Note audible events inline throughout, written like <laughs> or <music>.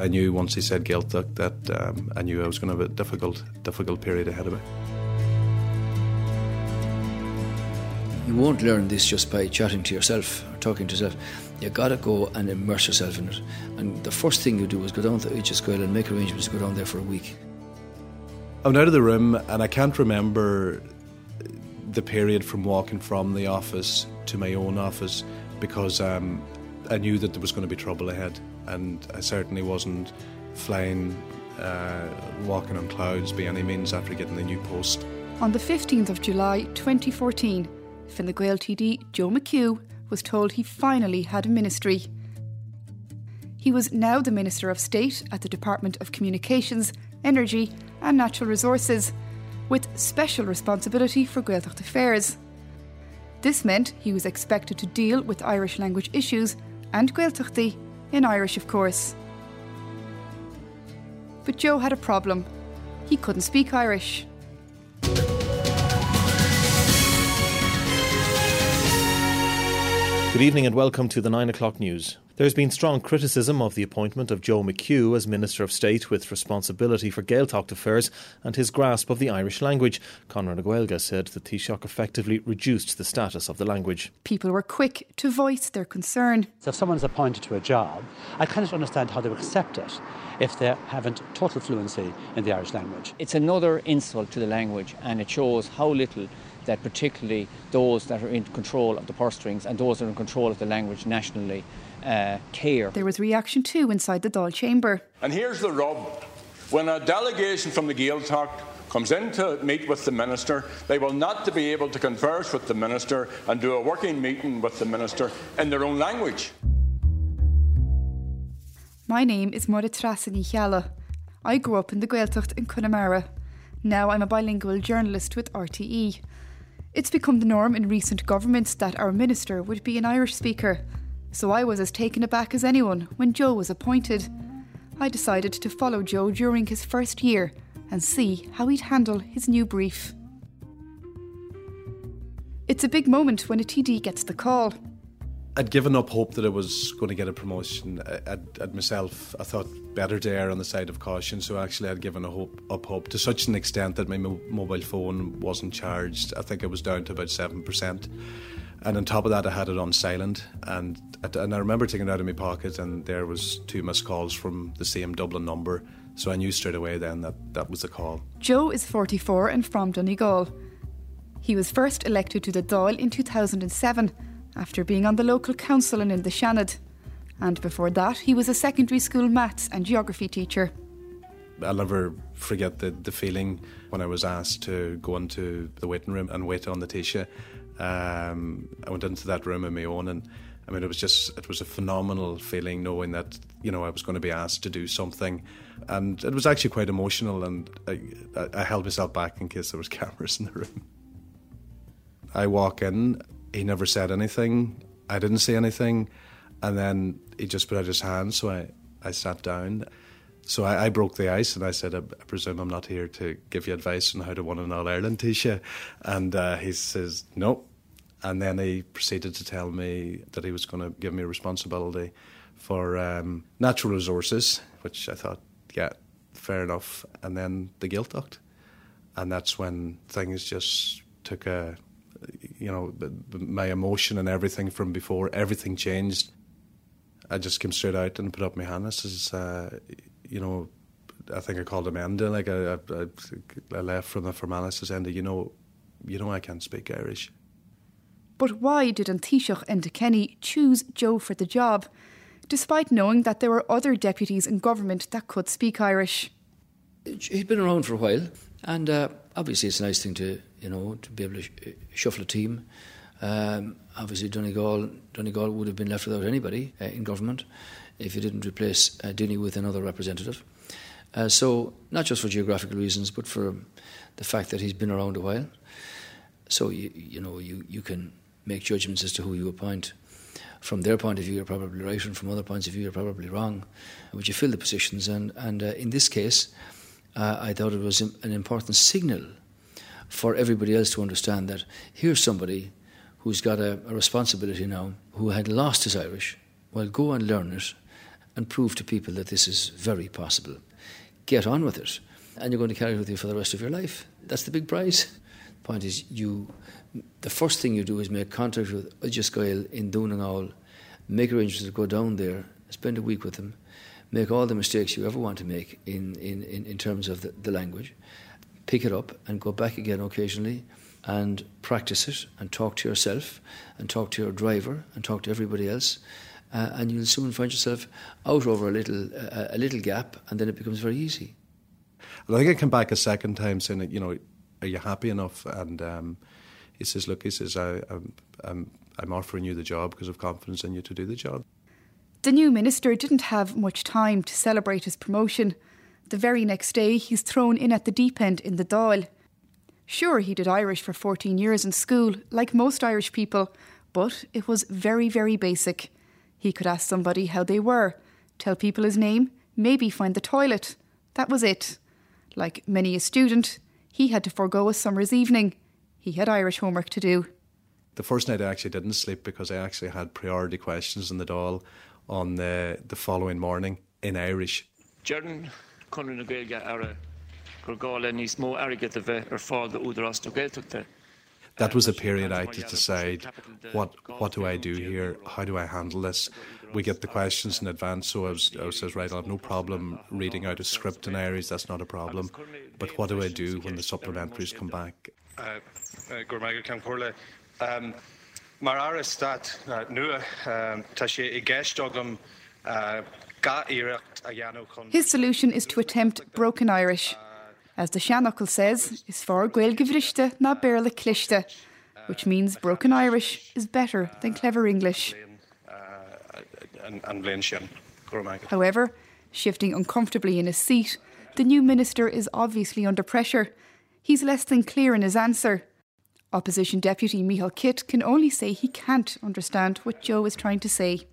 I knew once he said guilt that um, I knew I was going to have a difficult, difficult period ahead of me. You won't learn this just by chatting to yourself or talking to yourself. You gotta go and immerse yourself in it. And the first thing you do is go down to HSQL and make arrangements to go down there for a week. I'm out of the room and I can't remember the period from walking from the office to my own office because um, I knew that there was going to be trouble ahead, and I certainly wasn't flying, uh, walking on clouds by any means after getting the new post. On the 15th of July 2014, Fine Gael TD Joe McHugh was told he finally had a ministry. He was now the Minister of State at the Department of Communications, Energy and Natural Resources, with special responsibility for Gaeltacht affairs. This meant he was expected to deal with Irish language issues and Gaeltachtaí, in Irish of course. But Joe had a problem. He couldn't speak Irish. Good evening and welcome to the 9 o'clock news. There's been strong criticism of the appointment of Joe McHugh as Minister of State with responsibility for Gaeltacht affairs and his grasp of the Irish language. Conradh na Gaeilge said that Taoiseach effectively reduced the status of the language. People were quick to voice their concern. So if someone's appointed to a job, I cannot understand how they would accept it if they haven't total fluency in the Irish language. It's another insult to the language and it shows how little that particularly those that are in control of the purse strings and those that are in control of the language nationally uh, care. There was reaction too inside the Dáil chamber. And here's the rub. When a delegation from the Gaeltacht comes in to meet with the minister, they will not be able to converse with the minister and do a working meeting with the minister in their own language. My name is Máire Treasa Ní Cheallaigh. I grew up in the Gaeltacht in Connemara. Now I'm a bilingual journalist with RTE. It's become the norm in recent governments that our minister would be an Irish speaker, so I was as taken aback as anyone when Joe was appointed. I decided to follow Joe during his first year and see how he'd handle his new brief. It's a big moment when a TD gets the call. I'd given up hope that I was going to get a promotion. Uh, I'd, I'd myself, I thought better to err on the side of caution, so actually I'd given hope, up hope to such an extent that my mo- mobile phone wasn't charged. I think it was down to about 7%. And on top of that, I had it on silent. And, and I remember taking it out of my pocket, and there was two missed calls from the same Dublin number. So I knew straight away then that that was the call. Joe is 44 and from Donegal. He was first elected to the Dáil in 2007 after being on the local council and in the Seanad. And before that, he was a secondary school maths and geography teacher. I'll never forget the, the feeling when I was asked to go into the waiting room and wait on the Taoiseach. Um, I went into that room on my own, and I mean, it was just it was a phenomenal feeling knowing that you know I was going to be asked to do something, and it was actually quite emotional. And I, I held myself back in case there was <laughs> cameras in the room. I walk in, he never said anything. I didn't say anything. And then he just put out his hand, so I, I sat down. So I, I broke the ice and I said, I, I, presume I'm not here to give you advice on how to win an All Ireland Taoiseach. And uh, he says, no. And then he proceeded to tell me that he was going to give me responsibility for um, natural resources, which I thought, yeah, fair enough. And then the Gaeltacht. And that's when things just took a you know, my emotion and everything from before, everything changed. I just came straight out and put up my hand. This is, uh, you know, I think I called him Enda. Like I, I, I left from the formalities Enda. You know, you know, I can't speak Irish. But why did An Taoiseach Enda Kenny choose Joe for the job, despite knowing that there were other deputies in government that could speak Irish? He'd been around for a while, and uh, obviously it's a nice thing to you know, to be able to sh- shuffle a team. Um, obviously, Donegal, Donegal would have been left without anybody uh, in government if you didn't replace uh, Dinny with another representative. Uh, so, not just for geographical reasons, but for the fact that he's been around a while. So, you, you know, you, you can make judgments as to who you appoint. From their point of view, you're probably right, and from other points of view, you're probably wrong. But you fill the positions, and, and uh, in this case, uh, I thought it was an important signal for everybody else to understand that here's somebody who's got a, a responsibility now who had lost his Irish. Well, go and learn it and prove to people that this is very possible. Get on with it, and you're going to carry it with you for the rest of your life. That's the big prize. The point is, you. The first thing you do is make contact with Udjascoil in Donegal, make arrangements to go down there, spend a week with them, make all the mistakes you ever want to make in, in, in, in terms of the, the language, pick it up and go back again occasionally and practice it and talk to yourself and talk to your driver and talk to everybody else. Uh, and you'll soon find yourself out over a little, uh, a little gap, and then it becomes very easy. I think I came back a second time saying, that, you know, are you happy enough? And um, he says, look, he says, I, I'm, I'm, I'm offering you the job because of confidence in you to do the job. The new minister didn't have much time to celebrate his promotion. The very next day, he's thrown in at the deep end in the Dáil. Sure, he did Irish for 14 years in school, like most Irish people, but it was very, very basic. He could ask somebody how they were, tell people his name, maybe find the toilet. That was it. Like many a student, he had to forego a summer's evening. He had Irish homework to do. The first night I actually didn't sleep because I actually had priority questions in the Dáil on the, the following morning in Irish. Jordan chun na gailge ara gur gála níos mó aige a bheith ar fáil údarrás do gailteachta. That was a period I had to decide what what do I do here? How do I handle this? We get the questions in advance, so I was, I was says, right, I have no problem reading out a script in Irish, that's not a problem. But what do I do when the supplementaries come back? Me cean chuirla. Mar áras uh, nua um, tá sé i uh, ga iirecht a. His solution is to attempt broken Irish. As the Shanachal says, is for Gael Givrichte na Kliste, which means broken Irish is better than clever English. Uh, an bléin sin gur me. However, shifting uncomfortably in his seat, the new minister is obviously under pressure. He's less than clear in his answer. Opposition Deputy Michael Kitt can only say he can't understand what Joe is trying to say.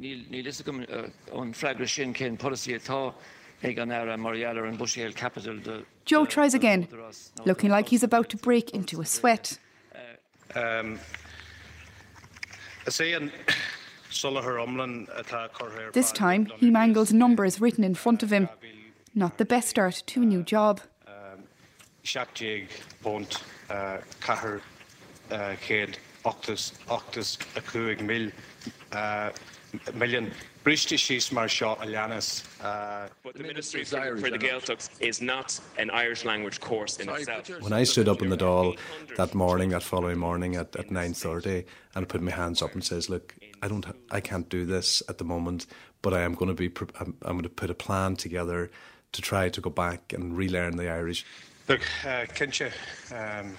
Ní is gom an freigra sin cén policy atá ag an air Marialler an Bushéil capital Joe tries again, looking like he's about to break into a sweat. Um, sé an <coughs> sulachar omlan atá chuthair. This time, he mangles numbers written in front of him. Not the best start to a new job. Seaachtéag bont cahar uh, chéad uh, ochtas ochtas a cuaig mil uh, million. Bristí síos mar seo a. But the Ministry for, for the Gaeltachts is not an Irish language course in itself. When I stood up in the Dáil that morning, that following morning at, at 9.30, and I put my hands up and says, look, I, don't, I can't do this at the moment, but I am going to be, I'm, I'm going to put a plan together to try to go back and relearn the Irish. Look, uh, Kinse, um,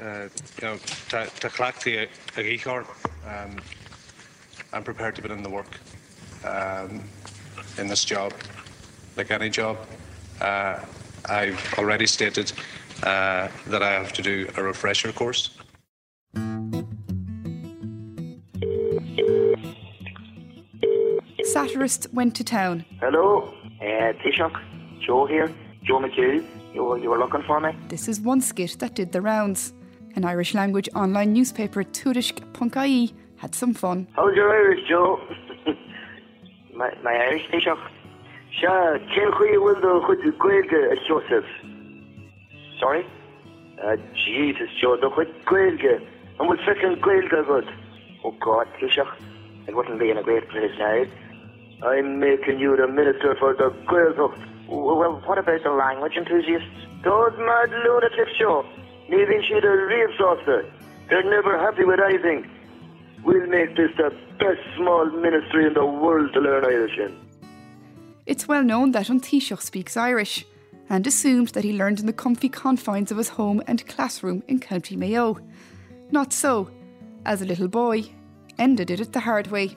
uh, you know, to clachtaí a ríchar, um, I'm prepared to put in the work um, in this job, like any job. Uh, I've already stated uh, that I have to do a refresher course. Satirists went to town. Hello, uh, Taoiseach, Joe here, Joe McHugh. You were, you were looking for me? This is one skit that did the rounds. An Irish language online newspaper, Tuairisc.ie, had some fun. How's your Irish, Joe? <laughs> my, my Irish Taoiseach? Sure, Ken Hui the Hood Gwelge Joseph. Sorry? Uh, Jesus, Joe, the Hood Gwelge. Uh, and we'll second Gwelge good. Oh God, Taoiseach, it wouldn't be in a great place now. I'm making you the minister for the Gwelge. Well, what about the language enthusiasts? Those mad lunatics, Joe. Leaving she the real saucer. They're never happy with anything. We'll make this the best small ministry in the world to learn Irish in. It's well known that Taoiseach speaks Irish and assumed that he learned in the comfy confines of his home and classroom in County Mayo. Not so. As a little boy, Enda did it the hard way.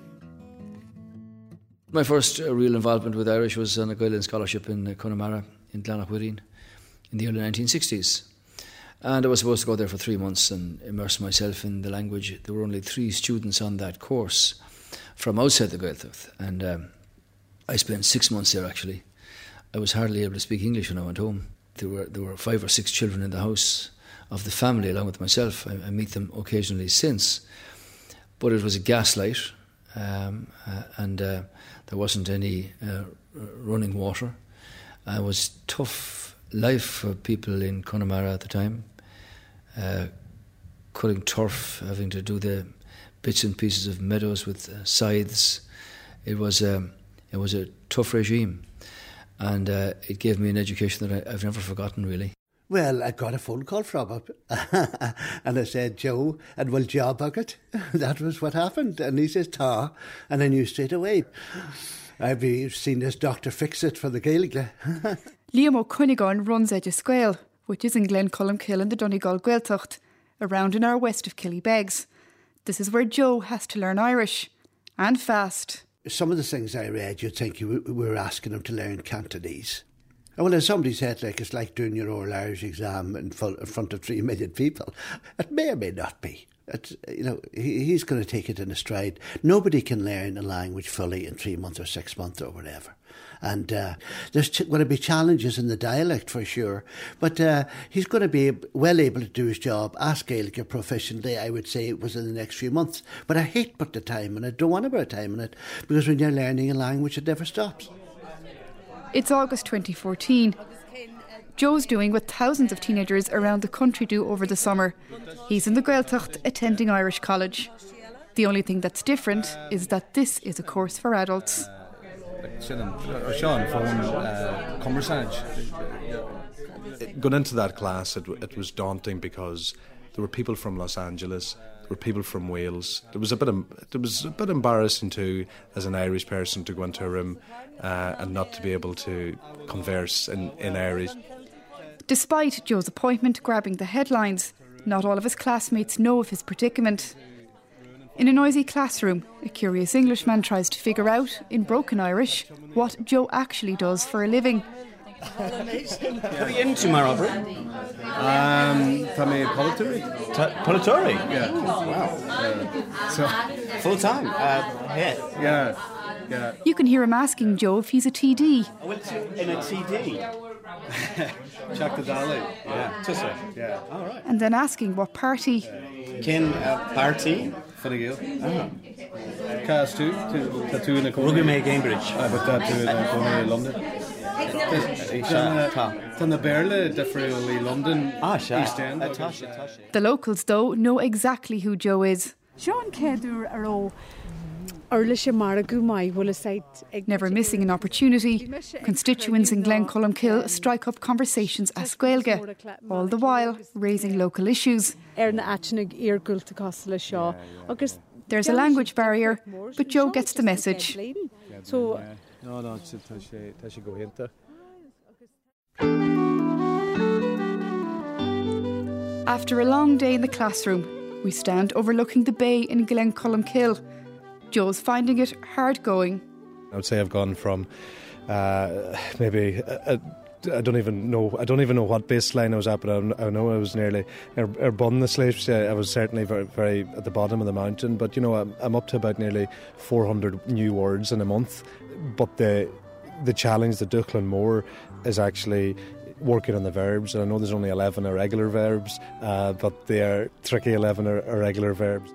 My first uh, real involvement with Irish was on a Gaelian scholarship in uh, Connemara in Glanachwireen in the early 1960s. And I was supposed to go there for three months and immerse myself in the language. There were only three students on that course from outside the Gaeltacht. And um, I spent six months there actually. I was hardly able to speak English when I went home. There were, there were five or six children in the house of the family along with myself. I, I meet them occasionally since. But it was a gaslight um, uh, and uh, there wasn't any uh, running water. it was tough life for people in Connemara at the time, uh, cutting turf, having to do the bits and pieces of meadows with uh, scythes. It was um, it was a tough regime, and uh, it gave me an education that I, I've never forgotten. Really. Well, I got a phone call from him, <laughs> and I said, Joe, and will job bucket. <laughs> that was what happened. And he says, Ta, and I knew straight away. I've seen this doctor fix it for the Gaelic. <laughs> Liam O'Cunnigan runs Edgesquale, which is in Glen Glencolmcille in the Donegal Gaeltacht, around an hour west of Killybegs. This is where Joe has to learn Irish, and fast. Some of the things I read, you'd think you were asking him to learn Cantonese. Well, as somebody said, like it's like doing your oral Irish exam in, full, in front of three <laughs> million people. It may or may not be. It's, you know, he, he's going to take it in a stride. Nobody can learn a language fully in three months or six months or whatever. And uh, there's ch- going to be challenges in the dialect for sure. But uh, he's going to be well able to do his job as Gaelic proficiently, I would say, it was in the next few months. But I hate put the time in it, don't want to put time in it, because when you're learning a language, it never stops. It's August 2014. Joe's doing what thousands of teenagers around the country do over the summer. He's in the Gaeltacht attending Irish college. The only thing that's different is that this is a course for adults. Going into that class, it, it was daunting because there were people from Los Angeles, there were people from Wales. It was a bit, it was a bit embarrassing too, as an Irish person, to go into a room uh, and not to be able to converse in, in Irish. Despite Joe's appointment grabbing the headlines, not all of his classmates know of his predicament. In a noisy classroom, a curious Englishman tries to figure out, in broken Irish, what Joe actually does for a living. What are you in tomorrow, Aubrey? Um, Tá mé polytory. Polytory? Yeah. Oh, wow. Yeah. So, Full time? Uh, yeah. yeah. Yeah. You can hear him asking Joe if he's a TD. I went to in a TD. <laughs> Chuck the dolly. Yeah. Tusser. Yeah. All right. And then asking what party. Ken uh, party. Fine Gael. Ah. Cast two. Two. Tattoo in the corner. Rugby May Cambridge. I put tattoo in the corner of London. Tan na Berle defriúí London Ah, se. East End. Tasha, Tasha. The locals, though, know exactly who Joe is. Sean céadú aró Never missing an opportunity, constituents in Glencolmcille strike up conversations as Gaelge, all the while raising local issues. ar na atnig argulta cos le seo agus There's a language barrier, but Joe gets the message. So No, no, tá sé tá sé go hinnta. After a long day in the classroom, we stand overlooking the bay in Glencolmcille. Joe's finding it hard going. I would say I've gone from uh, maybe uh, I don't even know I don't even know what baseline I was at, but I, I know I was nearly er, er bun the slaves. I was certainly very, very at the bottom of the mountain, but you know I'm, I'm up to about nearly 400 new words in a month. But the the challenge, the Duchlan more, is actually working on the verbs. And I know there's only 11 irregular verbs, uh, but they are tricky 11 irregular verbs.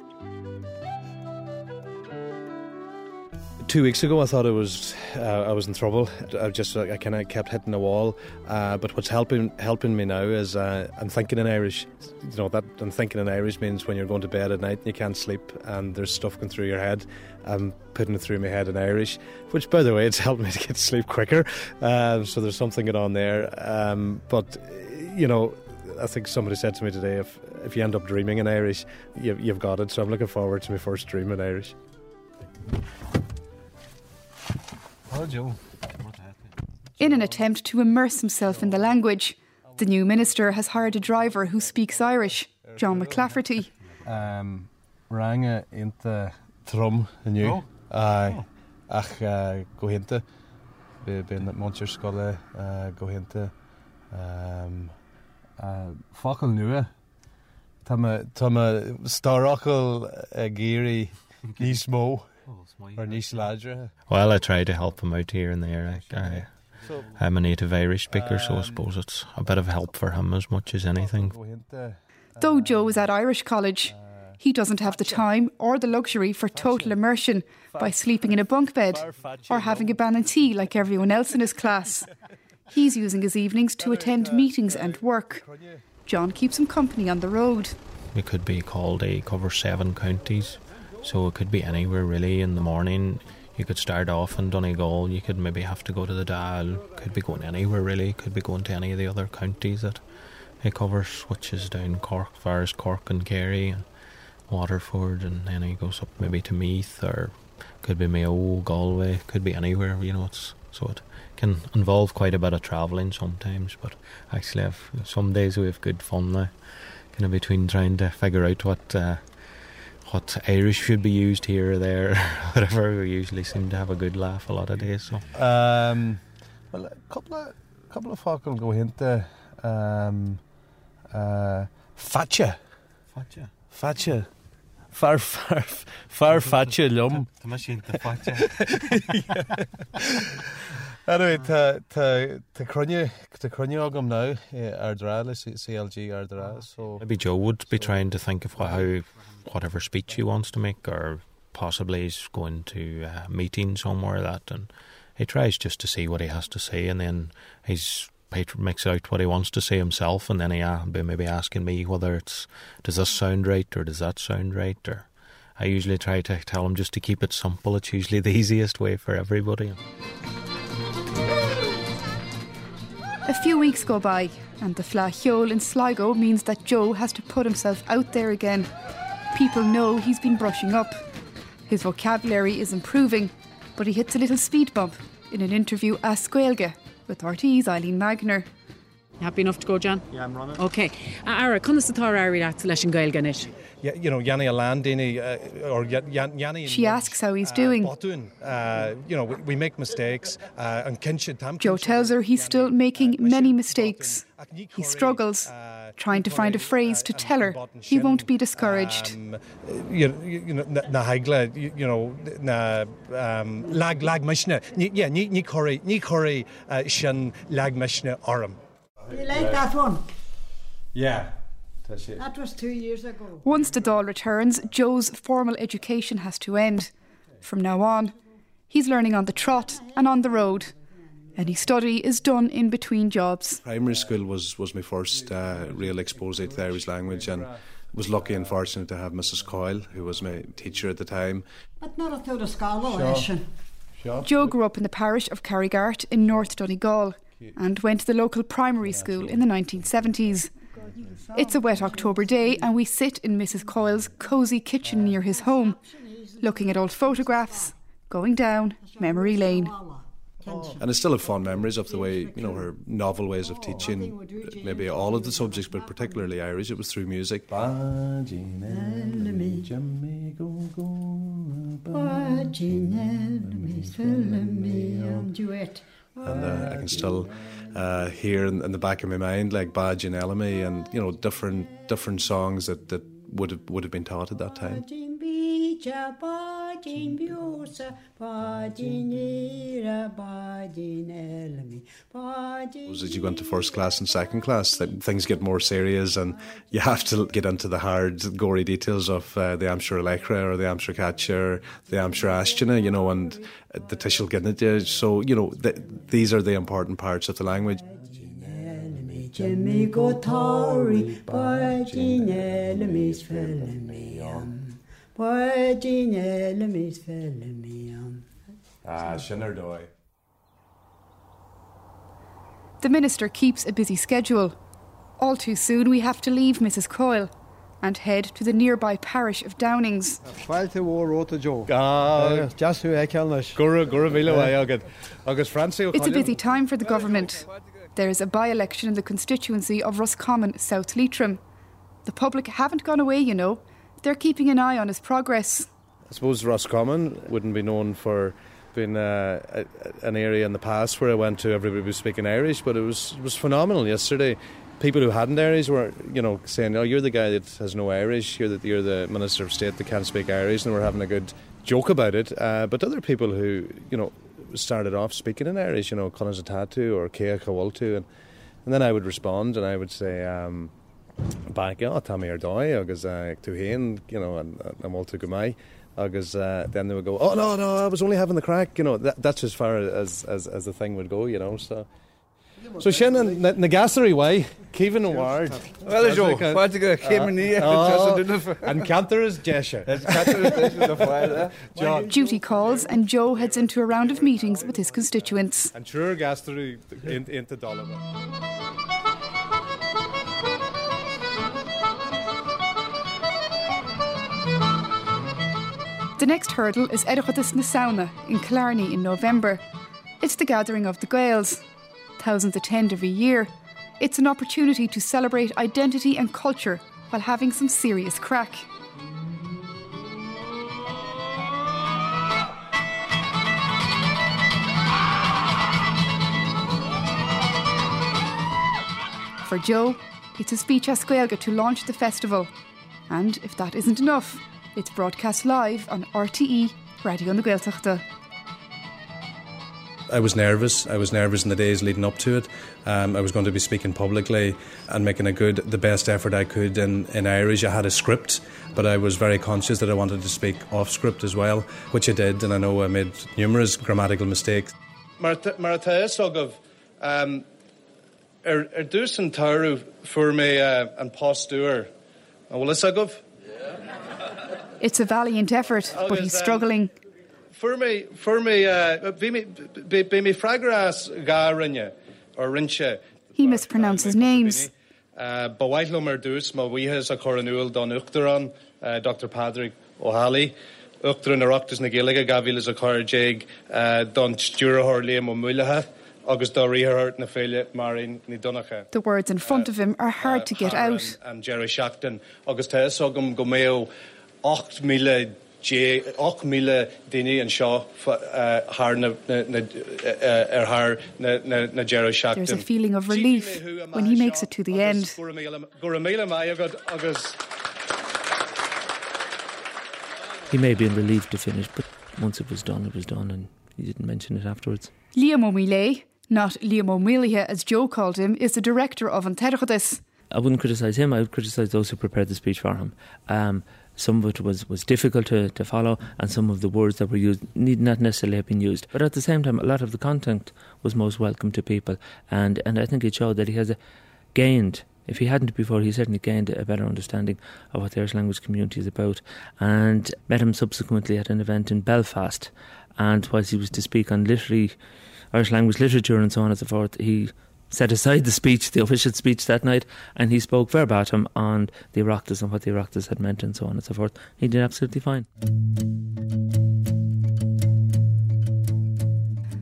Two weeks ago, I thought I was uh, I was in trouble. I just I kind of kept hitting the wall. Uh, but what's helping helping me now is uh, I'm thinking in Irish. You know that I'm thinking in Irish means when you're going to bed at night and you can't sleep and there's stuff going through your head. I'm putting it through my head in Irish, which by the way, it's <laughs> helped me to get to sleep quicker. Um, so there's something going on there. Um, but you know. I think somebody said to me today, if if you end up dreaming in Irish, you've, you've got it. So I'm looking forward to my first dream in Irish. Joe. In an attempt to immerse himself in the language, the new minister has hired a driver who speaks Irish, John McClafferty. Um, range inte trom nu. Ach uh, go hinte. Be ben dat monster skolle uh, go hinte. Um, uh, fakkel nu. Tá tá a géri níos mó or níos ladra. Well, I try to help him out here and there. I, I, I'm a native Irish speaker, so I suppose it's a bit of help for him as much as anything. Though Joe is at Irish college, He doesn't have the time or the luxury for total immersion by sleeping in a bunk bed or having a banana tea like everyone else in his class. <laughs> He's using his evenings to attend meetings and work. John keeps him company on the road. We could be called a cover seven counties, so it could be anywhere really. In the morning, you could start off in Donegal, you could maybe have to go to the Dáil, could be going anywhere really, could be going to any of the other counties that it covers, which is down Cork, far as Cork and Kerry and Waterford, and then it goes up maybe to Meath or could be Mayo, Galway, could be anywhere, you know. It's so it can involve quite a bit of travelling sometimes, but actually, I've, some days we have good fun now, kind of between trying to figure out what. Uh, what Irish should be used here or there, <laughs> whatever. We usually seem to have a good laugh a lot of days. So, um, well, a couple of couple of folk will go into um, uh, fatcha, fatcha, fatcha. Far, far, far fatcha lum. Tá mar sin fatcha. <laughs> <laughs> Ah, anyway, tá tá crunne tá crunne agam now eh, ar drá le CLG ar drá. Ah, so maybe Joe would be trying to think of how whatever speech he wants to make, or possibly he's going to a meeting somewhere that, and he tries just to see what he has to say, and then he's he makes out what he wants to say himself, and then he uh, be maybe asking me whether it's does this sound right or does that sound right, or I usually try to tell him just to keep it simple. It's usually the <laughs> easiest way for everybody. A few weeks go by, and the Fleadh Cheoil in Sligo means that Joe has to put himself out there again. People know he's been brushing up. His vocabulary is improving, but he hits a little speed bump in an interview at Squelga with RTÉ's Eileen Magnier. You happy enough to go, John? Yeah, I'm running. Okay. Ara, chun sa tá airí at leis an gail ganit. Yeah, you know, Yanni Alandini uh, or Yanni. She asks how he's doing. Uh, you know, we, we make mistakes. Uh, and Kinsha Tam. Joe tells her he's still making many mistakes. He struggles, trying to find a phrase to tell her he won't be discouraged. Um, you, you know, na hagla, you, you know, na um, lag lag mishna. Yeah, ni ni kori ni kori shin lag mishna aram. You like that one? Yeah. That's it. That was two years ago. Once the Dáil returns, Joe's formal education has to end. From now on, he's learning on the trot and on the road. Any study is done in between jobs. Primary school was, was my first uh, real exposure to the Irish language and was lucky and fortunate to have Mrs. Coyle, who was my teacher at the time. But not a thought of scholar sure. Joe grew up in the parish of Carrigart in North Donegal and went to the local primary school in the 1970s. It's a wet October day, and we sit in Mrs. Coyle's cosy kitchen near his home, looking at old photographs, going down memory lane. And I still have fond memories of the way, you know, her novel ways of teaching, maybe all of the subjects, but particularly Irish. It was through music. And uh, I can still uh, hear in, in, the back of my mind like Badge and and you know different different songs that, that would have would have been taught at that time. As you go into first class and second class, that things get more serious, and you have to get into the hard, gory details of uh, the Amsher Electra or the Amsher Catcher, the Amsher Ashtina, you know, and the Tishel Ginnit. So, you know, th- these are the important parts of the language. Jimmy go Tory, Bardine Lemmies Fellemium. Bardine Lemmies Fellemium. Ah, Shinner Doy. The minister keeps a busy schedule. All too soon, we have to leave Mrs. Coyle and head to the nearby parish of Downings. Fáilte bhór óta Jo. Just who I ceannis. Gura gura bhíle agad. Agus Francie It's a busy time for the government. There is a by-election in the constituency of Roscommon, South Leitrim. The public haven't gone away, you know. They're keeping an eye on his progress. I suppose Roscommon wouldn't be known for being uh, a, an area in the past where I went to everybody was speaking Irish, but it was it was phenomenal yesterday. People who hadn't Irish were, you know, saying, "Oh, you're the guy that has no Irish. You're the, you're the minister of state that can't speak Irish," and we're having a good joke about it. Uh, but other people who, you know, started off speaking in Irish, you know, Conazatatu or Kea Kawaltu, and and then I would respond and I would say, um, back á tá mé ar dóid agus uh, tú héin you know, an mólta go maiid. agus uh, then they would go, oh no, no, I was only having the crack. You know, that, that's as far as, as, as the thing would go. You know, so. So sin na, na gasarí wa Kevan an Ward. Well Jo fáte go chémaní an cantar is deise. Duty calls and Joe heads into a round of meetings with his constituents. And trúr gasarí into Dollar. The next hurdle is Oireachtas na Samhna in Killarney in November. It's the gathering of the Gaels. Thousands attend every year. It's an opportunity to celebrate identity and culture while having some serious crack. For Joe, it's a speech at Squelga to launch the festival. And if that isn't enough, it's broadcast live on RTE Radio na Gaeltachta. I was nervous. I was nervous in the days leading up to it. Um, I was going to be speaking publicly and making a good, the best effort I could in, in Irish. I had a script, but I was very conscious that I wanted to speak off script as well, which I did, and I know I made numerous grammatical mistakes. Mar tá agah um, ar ar dús an tarú fuair mé uh, an postúir an bhfuil is agah? It's a valiant effort, but he's um, struggling. Fur mé for me, bé mé freigrás gá rinne ó rinse. He mispronounces names. Bhhaithlumm uh, ar dús má bhuihes a choranúil don Uchtarrán uh, Dr. Patrick O'Halley. Uchtar an aachtas na giige gabhílas a choiréig don stúrathir léam ó muilethe. agus do na féile marin ní donnacha. The words in front uh, of him are hard to get out. An Jerry Shaachtan agus te agam go méo 8 míle 8 míle daine an seo ar na Jerry Shaachtan. There's a feeling of relief when he makes it to the end. Gu méle mai agad agus. He may be relieved to finish, but once it was done, it was done, and he didn't mention it afterwards. Liam O'Mealy, not Liam O'Mealia uh, as Joe called him, is the director of Anterchodis. I wouldn't criticise him, I would criticise those who prepared the speech for him. Um, some of it was, was difficult to, to follow, and some of the words that were used need not necessarily have been used. But at the same time, a lot of the content was most welcome to people, and, and I think it showed that he has gained if he hadn't before, he certainly gained a better understanding of what the Irish language community is about. And met him subsequently at an event in Belfast. And whilst he was to speak on literary Irish language literature and so on and so forth, he set aside the speech, the official speech that night, and he spoke verbatim on the Oireachtas and what the Oireachtas had meant and so on and so forth. He did absolutely fine.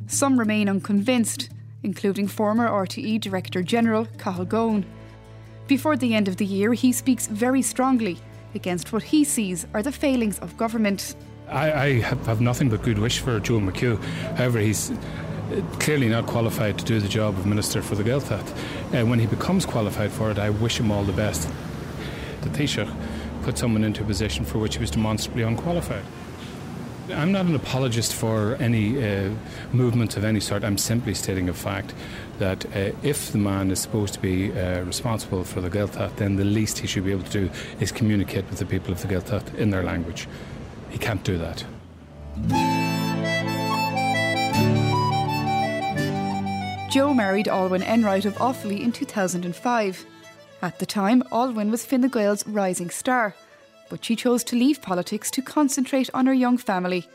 Some remain unconvinced, including former RTE Director General Cathal Goan. Before the end of the year, he speaks very strongly against what he sees are the failings of government. I, I have nothing but good wish for Joe McHugh. However, he's clearly not qualified to do the job of Minister for the Gaeltacht. Uh, when he becomes qualified for it, I wish him all the best. The Taoiseach put someone into a position for which he was demonstrably unqualified. I'm not an apologist for any uh, movement of any sort. I'm simply stating a fact that uh, if the man is supposed to be uh, responsible for the Gaeltacht, then the least he should be able to do is communicate with the people of the Gaeltacht in their language. He can't do that. Joe married Olwyn Enright of Offaly in 2005. At the time, Olwyn was Fine Gael's rising star, but she chose to leave politics to concentrate on her young family.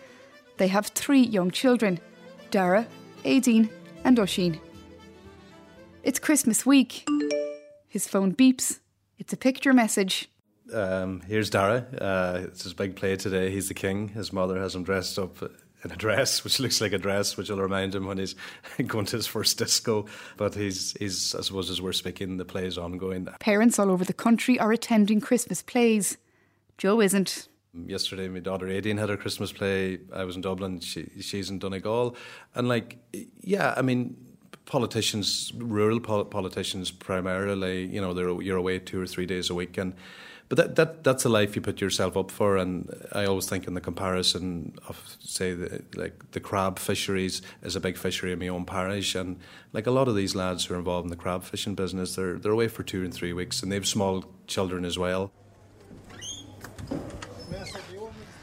They have three young children Dara, Aideen, and Oisin. It's Christmas week. His phone beeps. It's a picture message. Um, here's Dara. Uh, it's his big play today. He's the king. His mother has him dressed up in a dress, which looks like a dress, which will remind him when he's <laughs> going to his first disco. But he's, he's I suppose, as we're speaking, the play is ongoing. Parents all over the country are attending Christmas plays. Joe isn't. Yesterday, my daughter Aideen had her Christmas play. I was in Dublin. She, she's in Donegal, and like, yeah, I mean, politicians, rural pol- politicians, primarily, you know, they're you're away two or three days a week, and but that, that that's a life you put yourself up for, and I always think in the comparison of say the, like the crab fisheries is a big fishery in my own parish, and like a lot of these lads who are involved in the crab fishing business, they're they're away for two and three weeks, and they have small children as well.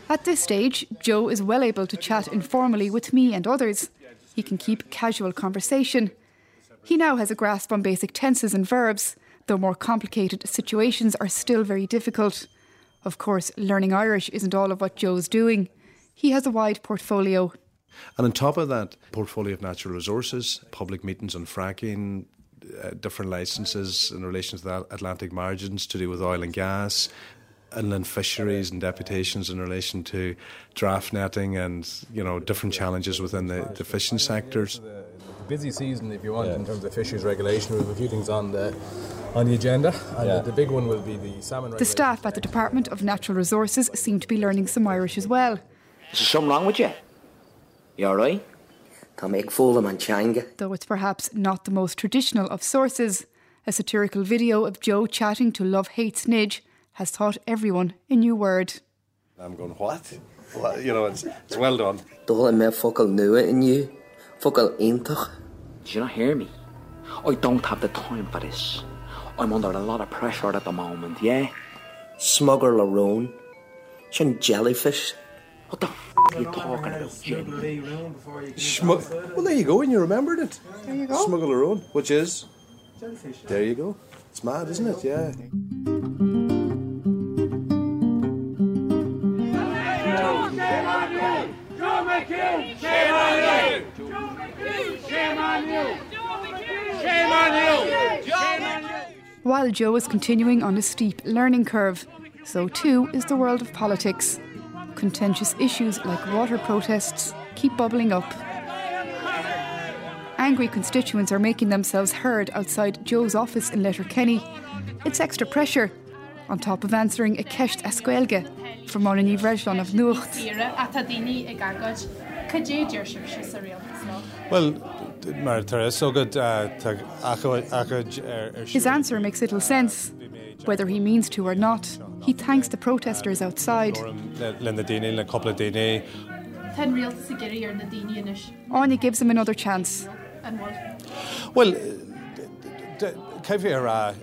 At this stage, Joe is well able to chat informally with me and others. He can keep casual conversation. He now has a grasp on basic tenses and verbs, though more complicated situations are still very difficult. Of course, learning Irish isn't all of what Joe's doing. He has a wide portfolio. And on top of that, portfolio of natural resources, public meetings on fracking, uh, different licences in relation to the Atlantic margins to do with oil and gas, inland fisheries and deputations in relation to draft netting and you know different challenges within the, the fishing sectors. Busy season, if you want, yeah. in terms of fisheries regulation. We have a few things on the on the agenda, and yeah. the, the, big one will be the salmon. The staff at the Department of Natural Resources seem to be learning some Irish as well. Is there something wrong with you? You all right? make fool man changa. Though it's perhaps not the most traditional of sources, a satirical video of Joe chatting to Love Hates Nidge has taught everyone a new word. I'm going, what? well, you know, it's, it's well done. Dole me focal nua in you. Focal intach. Did you not hear me? I don't have the time for this. I'm under a lot of pressure at the moment, yeah? Smugger Larone. Shin jellyfish. What the f are you talking about, Jenny? Schmug- well, there you go, and you remembered it. There you go. Smuggle Larone, which is? Jellyfish. There you go. It's mad, isn't it? Yeah. Shame on you! Shame on you! Shame on you! While Joe is continuing on a steep learning curve, so too is the world of politics. Contentious issues like water protests keep bubbling up. Angry constituents are making themselves heard outside Joe's office in Letterkenny. It's extra pressure, on top of answering a ceist escuelge from Monini Vrejlon of Nuacht. Well, mar so good uh, His answer makes little sense. Whether he means to or not, he thanks the protesters outside. Arnie gives him another chance. Well,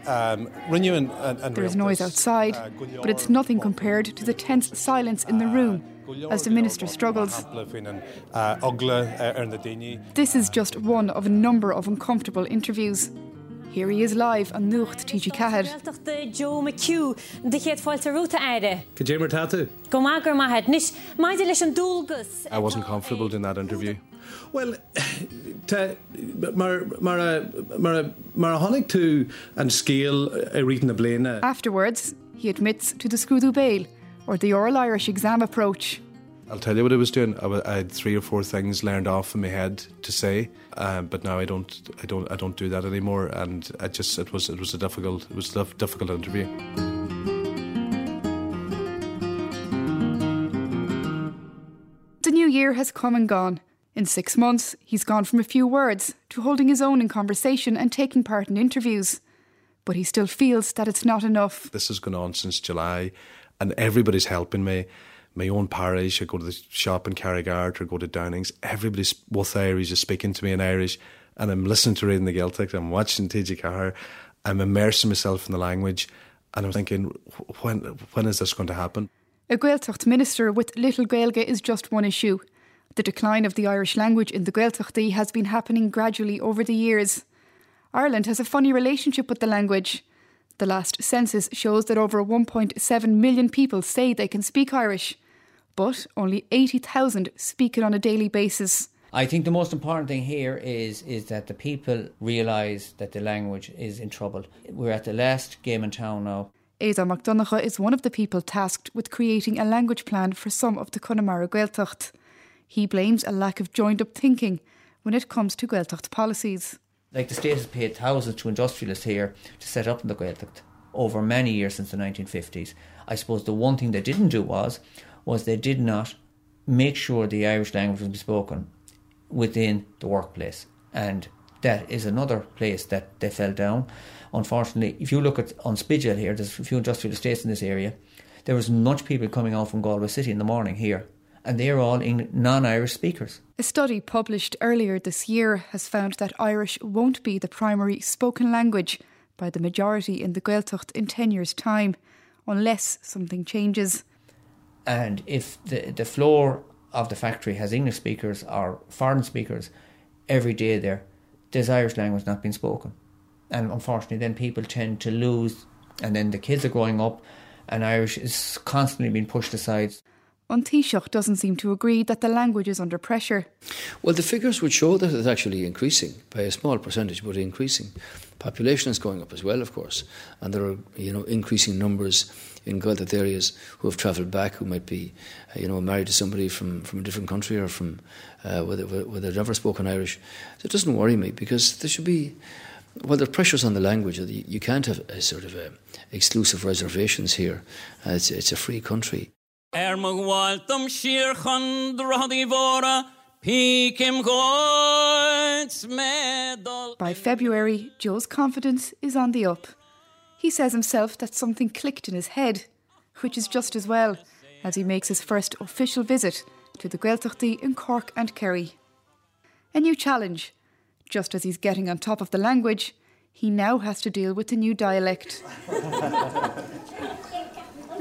um, there is noise outside, but it's nothing compared to the tense silence in the room as the minister struggles. This is just one of a number of uncomfortable interviews. Here he is live on Nuacht TG Cahad. Joe McHugh de chéad fáilte rúta aire. Caémar tatu? Go mágur maithe níos maidide leis an dúlgus. I wasn't comfortable in that interview. Well, mar a honnig tú an scéal a ritan na bliana. Afterwards, he admits to the Scrúdú Bail, or the Oral Irish exam approach. I'll tell you what I was doing. I, had three or four things learned off in my head to say, um, but now I don't. I don't. I don't do that anymore. And I just. It was. It was a difficult. It was a difficult interview. The new year has come and gone. In six months, he's gone from a few words to holding his own in conversation and taking part in interviews. But he still feels that it's not enough. This has gone on since July, and everybody's helping me my own parish, I go to the shop in Carrigart or go to Downings, everybody's both Irish is speaking to me in Irish and I'm listening to reading the Gaeltacht, I'm watching TG Cahir, I'm immersing myself in the language and I'm thinking, when when is this going to happen? A Gaeltacht minister with little Gaelga is just one issue. The decline of the Irish language in the Gaeltachtaí has been happening gradually over the years. Ireland has a funny relationship with the language. The last census shows that over 1.7 million people say they can speak Irish but only 80,000 speak it on a daily basis. I think the most important thing here is is that the people realise that the language is in trouble. We're at the last game in town now. Ada McDonagh is one of the people tasked with creating a language plan for some of the Connemara Gaeltacht. He blames a lack of joined up thinking when it comes to Gaeltacht policies. Like the state has paid thousands to industrialists here to set up in the Gaeltacht over many years since the 1950s. I suppose the one thing they didn't do was was they did not make sure the Irish language was spoken within the workplace. And that is another place that they fell down. Unfortunately, if you look at on Spidéal here, there's a few industrial estates in this area. There was much people coming out from Galway City in the morning here, and they're all non-Irish speakers. A study published earlier this year has found that Irish won't be the primary spoken language by the majority in the Gaeltacht in 10 years' time, unless something changes. And if the, the floor of the factory has English speakers or foreign speakers every day there, there's Irish language not being spoken. And unfortunately, then people tend to lose, and then the kids are growing up, and Irish is constantly being pushed aside. An Taoiseach doesn't seem to agree that the language is under pressure. Well, the figures would show that it's actually increasing by a small percentage, but increasing. Population is going up as well, of course, and there are you know increasing numbers in Gaeltacht areas who have travelled back, who might be uh, you know married to somebody from, from a different country or from uh, where, they, where they've never spoken Irish. So it doesn't worry me because there should be well, there are pressures on the language. You can't have a sort of a exclusive reservations here. Uh, it's, it's a free country. Er magwaltum shirchan vora pikim medal. By February, Joe's confidence is on the up. He says himself that something clicked in his head, which is just as well, as he makes his first official visit to the Gaeltachtaí in Cork and Kerry. A new challenge. Just as he's getting on top of the language, he now has to deal with the new dialect. <laughs>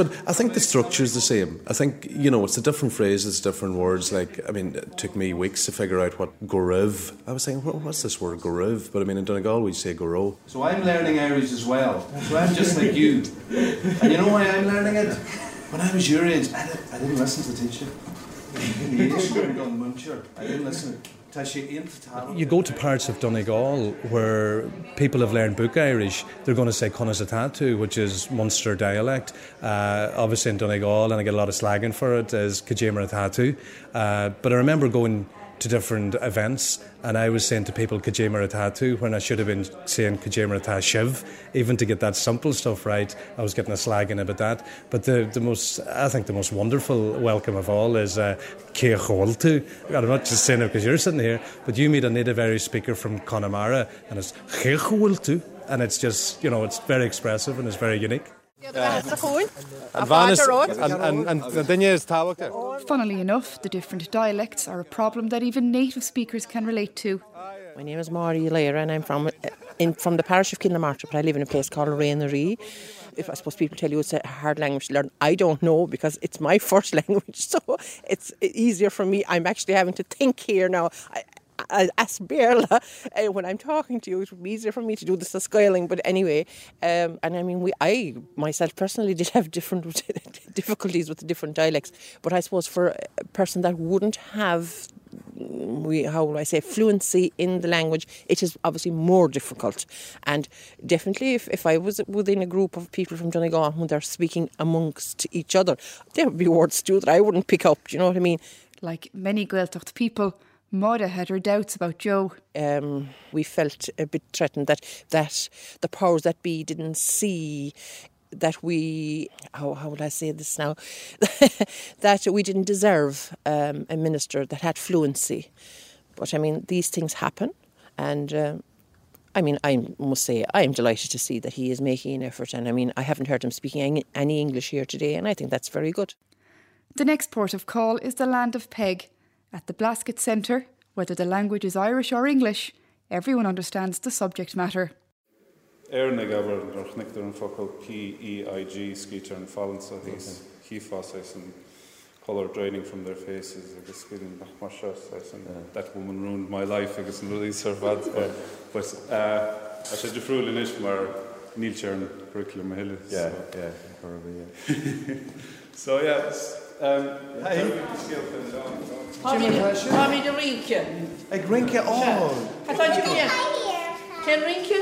But I think the structure is the same. I think, you know, it's a different phrase, it's different words. Like, I mean, it took me weeks to figure out what goriv. I was saying, what's this word, goriv? But I mean, in Donegal, we say goro. So I'm learning Irish as well. So I'm just like you. And you know why I'm learning it? When I was your age, I, did, I didn't listen to the teacher. <laughs> I didn't listen. You go to parts of Donegal where people have learned book Irish, they're going to say Conazatatu, which is Munster dialect. Uh, obviously in Donegal, and I get a lot of slagging for it, is Kajimaratatu. Uh, but I remember going to different events, and I was saying to people Kajimaratatu when I should have been saying Kajimarata Shiv, even to get that simple stuff right. I was getting a slagging about that. But the, the most, I think the most wonderful welcome of all is uh, Keholtu. I'm not just saying it because you're sitting here, but you meet a native Irish speaker from Connemara, and it's Keholtu. And it's just, you know, it's very expressive and it's very unique. Funnily enough, the different dialects are a problem that even native speakers can relate to. My name is Maury Lair and I'm from eh, in, from the parish of Kilnamartyra, but I live in a place called Rainery. If I suppose people tell you it's a hard language to learn, I don't know because it's my <laughs> first language, so it's easier for me. I'm actually having to think here now. I, as Berla, uh, <laughs> when I'm talking to you, it would be easier for me to do this scaling. But anyway, um, and I mean, we, I myself personally <laughs> did have different <laughs> difficulties with the different dialects. But I suppose for a person that wouldn't have we how will I say fluency in the language, it is obviously more difficult. And definitely, if, if I was within a group of people from Donegal when they're speaking amongst each other, there would be words too that I wouldn't pick up. Do you know what I mean? Like many Gaeltacht people, Maude had her doubts about Joe. Um, we felt a bit threatened that that the powers that be didn't see that we how how would I say this now <laughs> that we didn't deserve um, a minister that had fluency. But I mean, these things happen, and. Uh, I mean, I must say, I am delighted to see that he is making an effort. And I mean, I haven't heard him speaking any English here today, and I think that's very good. The next port of call is the land of Peg, at the Blasket Centre, whether the language is Irish or English, everyone understands the subject matter. Éarnig ever rochnic an focail PEIG skeeter an fallen so he's he fossis and colour draining from their faces agus feeling back mar that woman ruined my life agus an really survad uh, but uh, I sé de froúlin is mar níl sé an curriculum heile yeah, so. yeah, yeah. <laughs> so yeah um, hey. Tommy de rinke. Ag rinke á. Ken rinke?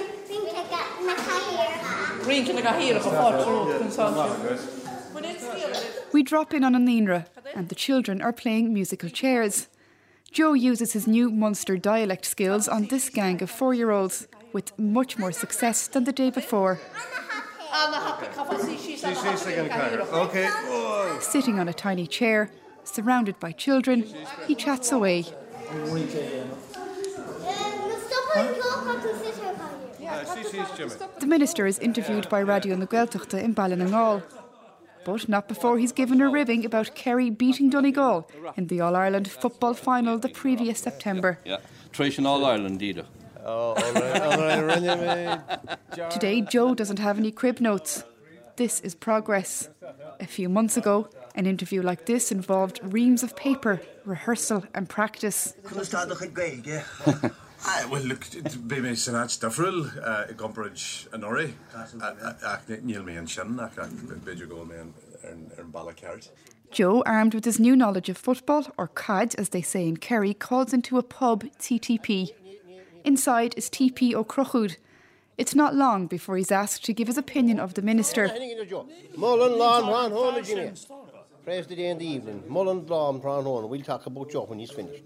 Rinke le hir We drop in on an Inra and the children are playing musical chairs. Joe uses his new Munster dialect skills on this gang of four year olds with much more success than the day before. Okay. Sitting on a tiny chair, surrounded by children, he chats away. The minister is interviewed by Raidió na Gaeltachta in Ballinangal. But not before he's given a ribbing about Kerry beating Donegal in the All Ireland football final the previous September. Yeah, Trish in All Ireland, either. Oh, all right, all right, run. Today, Joe doesn't have any crib notes. This is progress. A few months ago, an interview like this involved reams of paper, rehearsal, and practice. <laughs> Ah, well, look, be mé san áit dafriil i gomparaid an orí níl mé an sin beidir go mé ar an balla. Joe, armed with his new knowledge of football, or CAD as they say in Kerry, calls into a pub TTP. Inside is TP O'Crochud. It's not long before he's asked to give his opinion of the minister. Mullen, Lawn, Ron, home, Virginia. Praise the day in the evening. Mullen, Lawn, Ron, home. We'll talk about Joe when he's finished.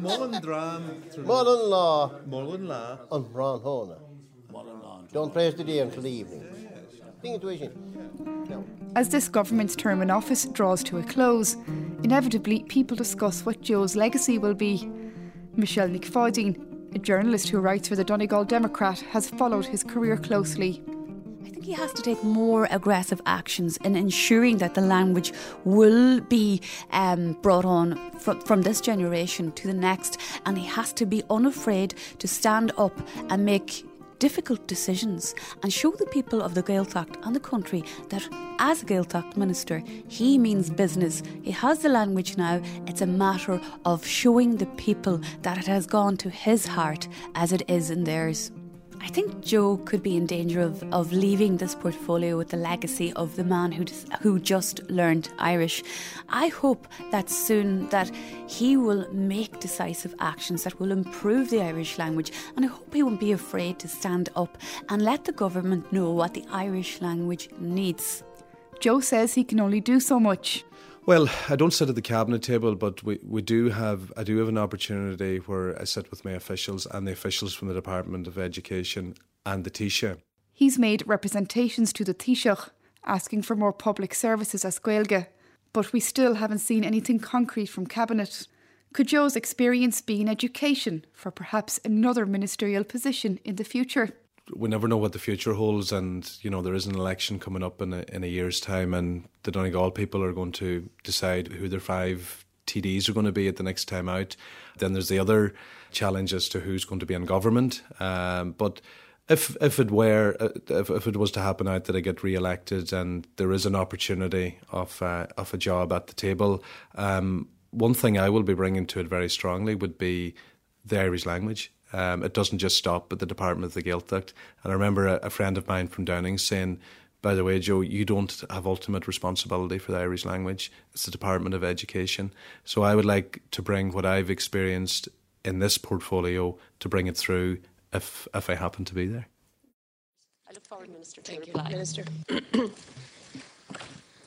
Mullen Dram. Mullen Law. Mullen Law. And Ron Hona. Don't praise the day until the evening. As this government's term in office draws to a close, inevitably people discuss what Joe's legacy will be. Michelle Nickfodine, a journalist who writes for the Donegal Democrat, has followed his career closely. I think he has to take more aggressive actions in ensuring that the language will be um, brought on from, from this generation to the next, and he has to be unafraid to stand up and make difficult decisions and show the people of the Gaeltacht and the country that as a Gaeltacht minister, he means business. He has the language now. It's a matter of showing the people that it has gone to his heart as it is in theirs. I think Joe could be in danger of, of leaving this portfolio with the legacy of the man who who just learned Irish. I hope that soon that he will make decisive actions that will improve the Irish language and I hope he won't be afraid to stand up and let the government know what the Irish language needs. Joe says he can only do so much. Well, I don't sit at the cabinet table, but we, we do have I do have an opportunity where I sit with my officials and the officials from the Department of Education and the Taoiseach. He's made representations to the Taoiseach, asking for more public services as Gaeilge, but we still haven't seen anything concrete from cabinet. Could Joe's experience be in education for perhaps another ministerial position in the future? We never know what the future holds, and you know there is an election coming up in a, in a year's time, and the Donegal people are going to decide who their five TDs are going to be at the next time out. Then there's the other challenge as to who's going to be in government. Um, but if if it were if, if it was to happen out that I get re-elected and there is an opportunity of uh, of a job at the table, um, one thing I will be bringing to it very strongly would be the Irish language. Um, it doesn't just stop at the Department of the Gaeltacht. And I remember a, a friend of mine from Downing saying, by the way, Joe, you don't have ultimate responsibility for the Irish language. It's the Department of Education. So I would like to bring what I've experienced in this portfolio to bring it through if if I happen to be there. I look forward, Minister, to Thank reply. You, Minister. <clears throat> <clears throat>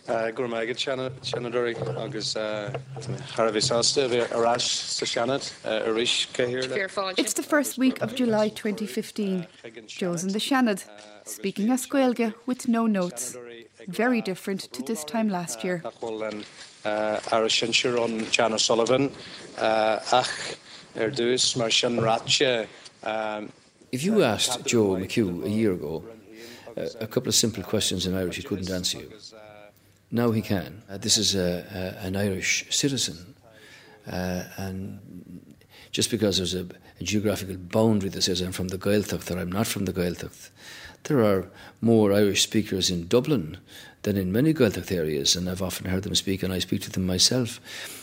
gur maigad senadúí agus Harbhí sásta bhí arás sa seanad a ríis céhir. It's the first week of July 2015. Joe's in the Seanad, speaking as Gaeilge with no notes. Very different to this time last year. Uh, uh, ar sin siún Jana Sullivan ach uh, ar dús mar sin ratse. Um, if you asked Joe McHugh a year ago uh, a couple of simple questions in Irish, he couldn't answer you. Now he can. Uh, this is a, a, an Irish citizen, uh, and just because there's a, a, geographical boundary that says I'm from the Gaeltacht or I'm not from the Gaeltacht, there are more Irish speakers in Dublin than in many Gaeltacht areas, and I've often heard them speak, and I speak to them myself.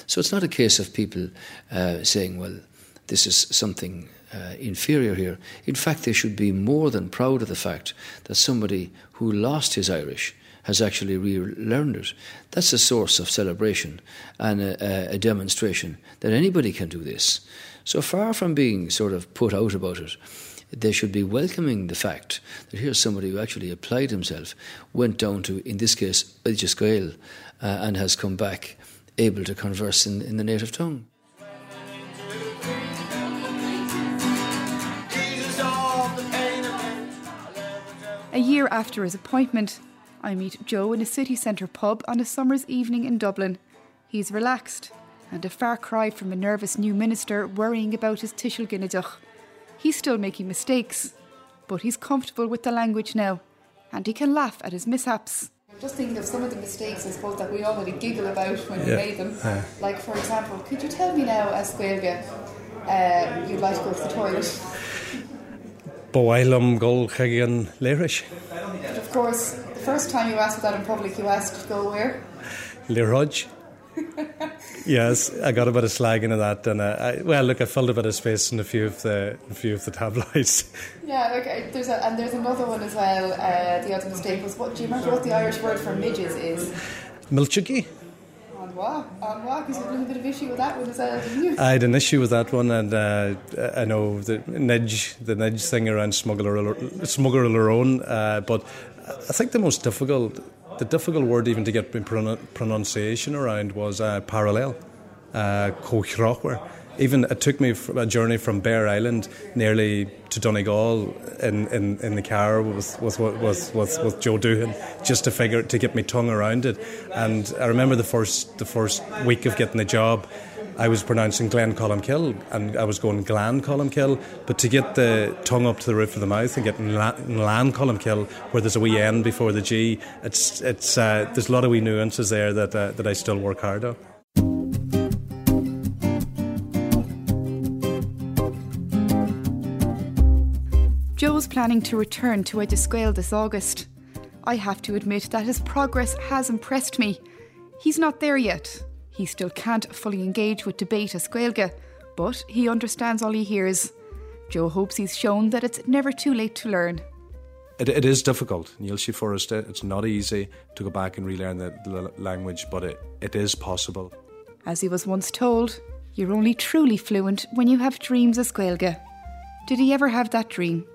So it's not a case of people uh, saying, well, this is something uh, inferior here. In fact, they should be more than proud of the fact that somebody who lost his Irish has actually relearned it. That's a source of celebration and a, a, demonstration that anybody can do this. So far from being sort of put out about it, they should be welcoming the fact that here's somebody who actually applied himself, went down to, in this case, Ilgisgail, uh, and has come back able to converse in, in the native tongue. A year after his appointment, I meet Joe in a city centre pub on a summer's evening in Dublin. He's relaxed and a far cry from a nervous new minister worrying about his Tishel Ginnadach. He's still making mistakes, but he's comfortable with the language now and he can laugh at his mishaps. Just thinking of some of the mistakes, I suppose, that we already giggle about when yeah. we made them. Yeah. Like, for example, could you tell me now, as Gaeilge, uh, you'd like to go to the toilet? Bhilm go chagan léiriis. But of course, the first time you asked that in public, you asked to go where? Lerodge. yes, I got a bit of slag into that, and uh, I, well, look, I filled a bit of space in a few of the a few of the tabloids. <laughs> Yeah, like there's a, and there's another one as well. Uh, the other mistake was what? Do you remember what the Irish word for midges is? Milchiki. I had an issue with that one, and uh, I know the nudge, the nudge thing around smuggler, smuggler own, uh, but I think the most difficult the difficult word even to get pronunciation around was uh, parallel, uh, Even it took me a journey from Bere Island nearly to Donegal in, in, in the car with, with, with, with, with Joe Doohan just to figure to get my tongue around it. And I remember the first the first week of getting the job. I was pronouncing Glen Columkill and I was going Glen Columkill, but to get the tongue up to the roof of the mouth and get Lan Columkill, where there's a wee N before the G, it's, it's, uh, there's a lot of wee nuances there that, uh, that I still work hard on. Joe's planning to return to Oideas Gael this August. I have to admit that his progress has impressed me. He's not there yet, he still can't fully engage with debate as but he understands all he hears. Joe hopes he's shown that it's never too late to learn. It, it is difficult, Neil Forrest. It's not easy to go back and relearn the language, but it, it is possible. As he was once told, you're only truly fluent when you have dreams as Gaeilge. Did he ever have that dream?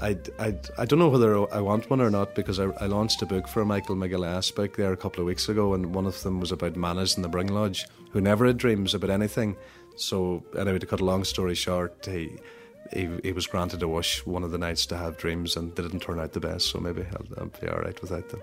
I, I, I don't know whether I want one or not because I, I launched a book for Michael McGillass book there a couple of weeks ago, and one of them was about Manus in the Bring Lodge, who never had dreams about anything. So, anyway, to cut a long story short, he, he, he was granted a wish one of the nights to have dreams, and they didn't turn out the best, so maybe I'll, I'll be alright without them.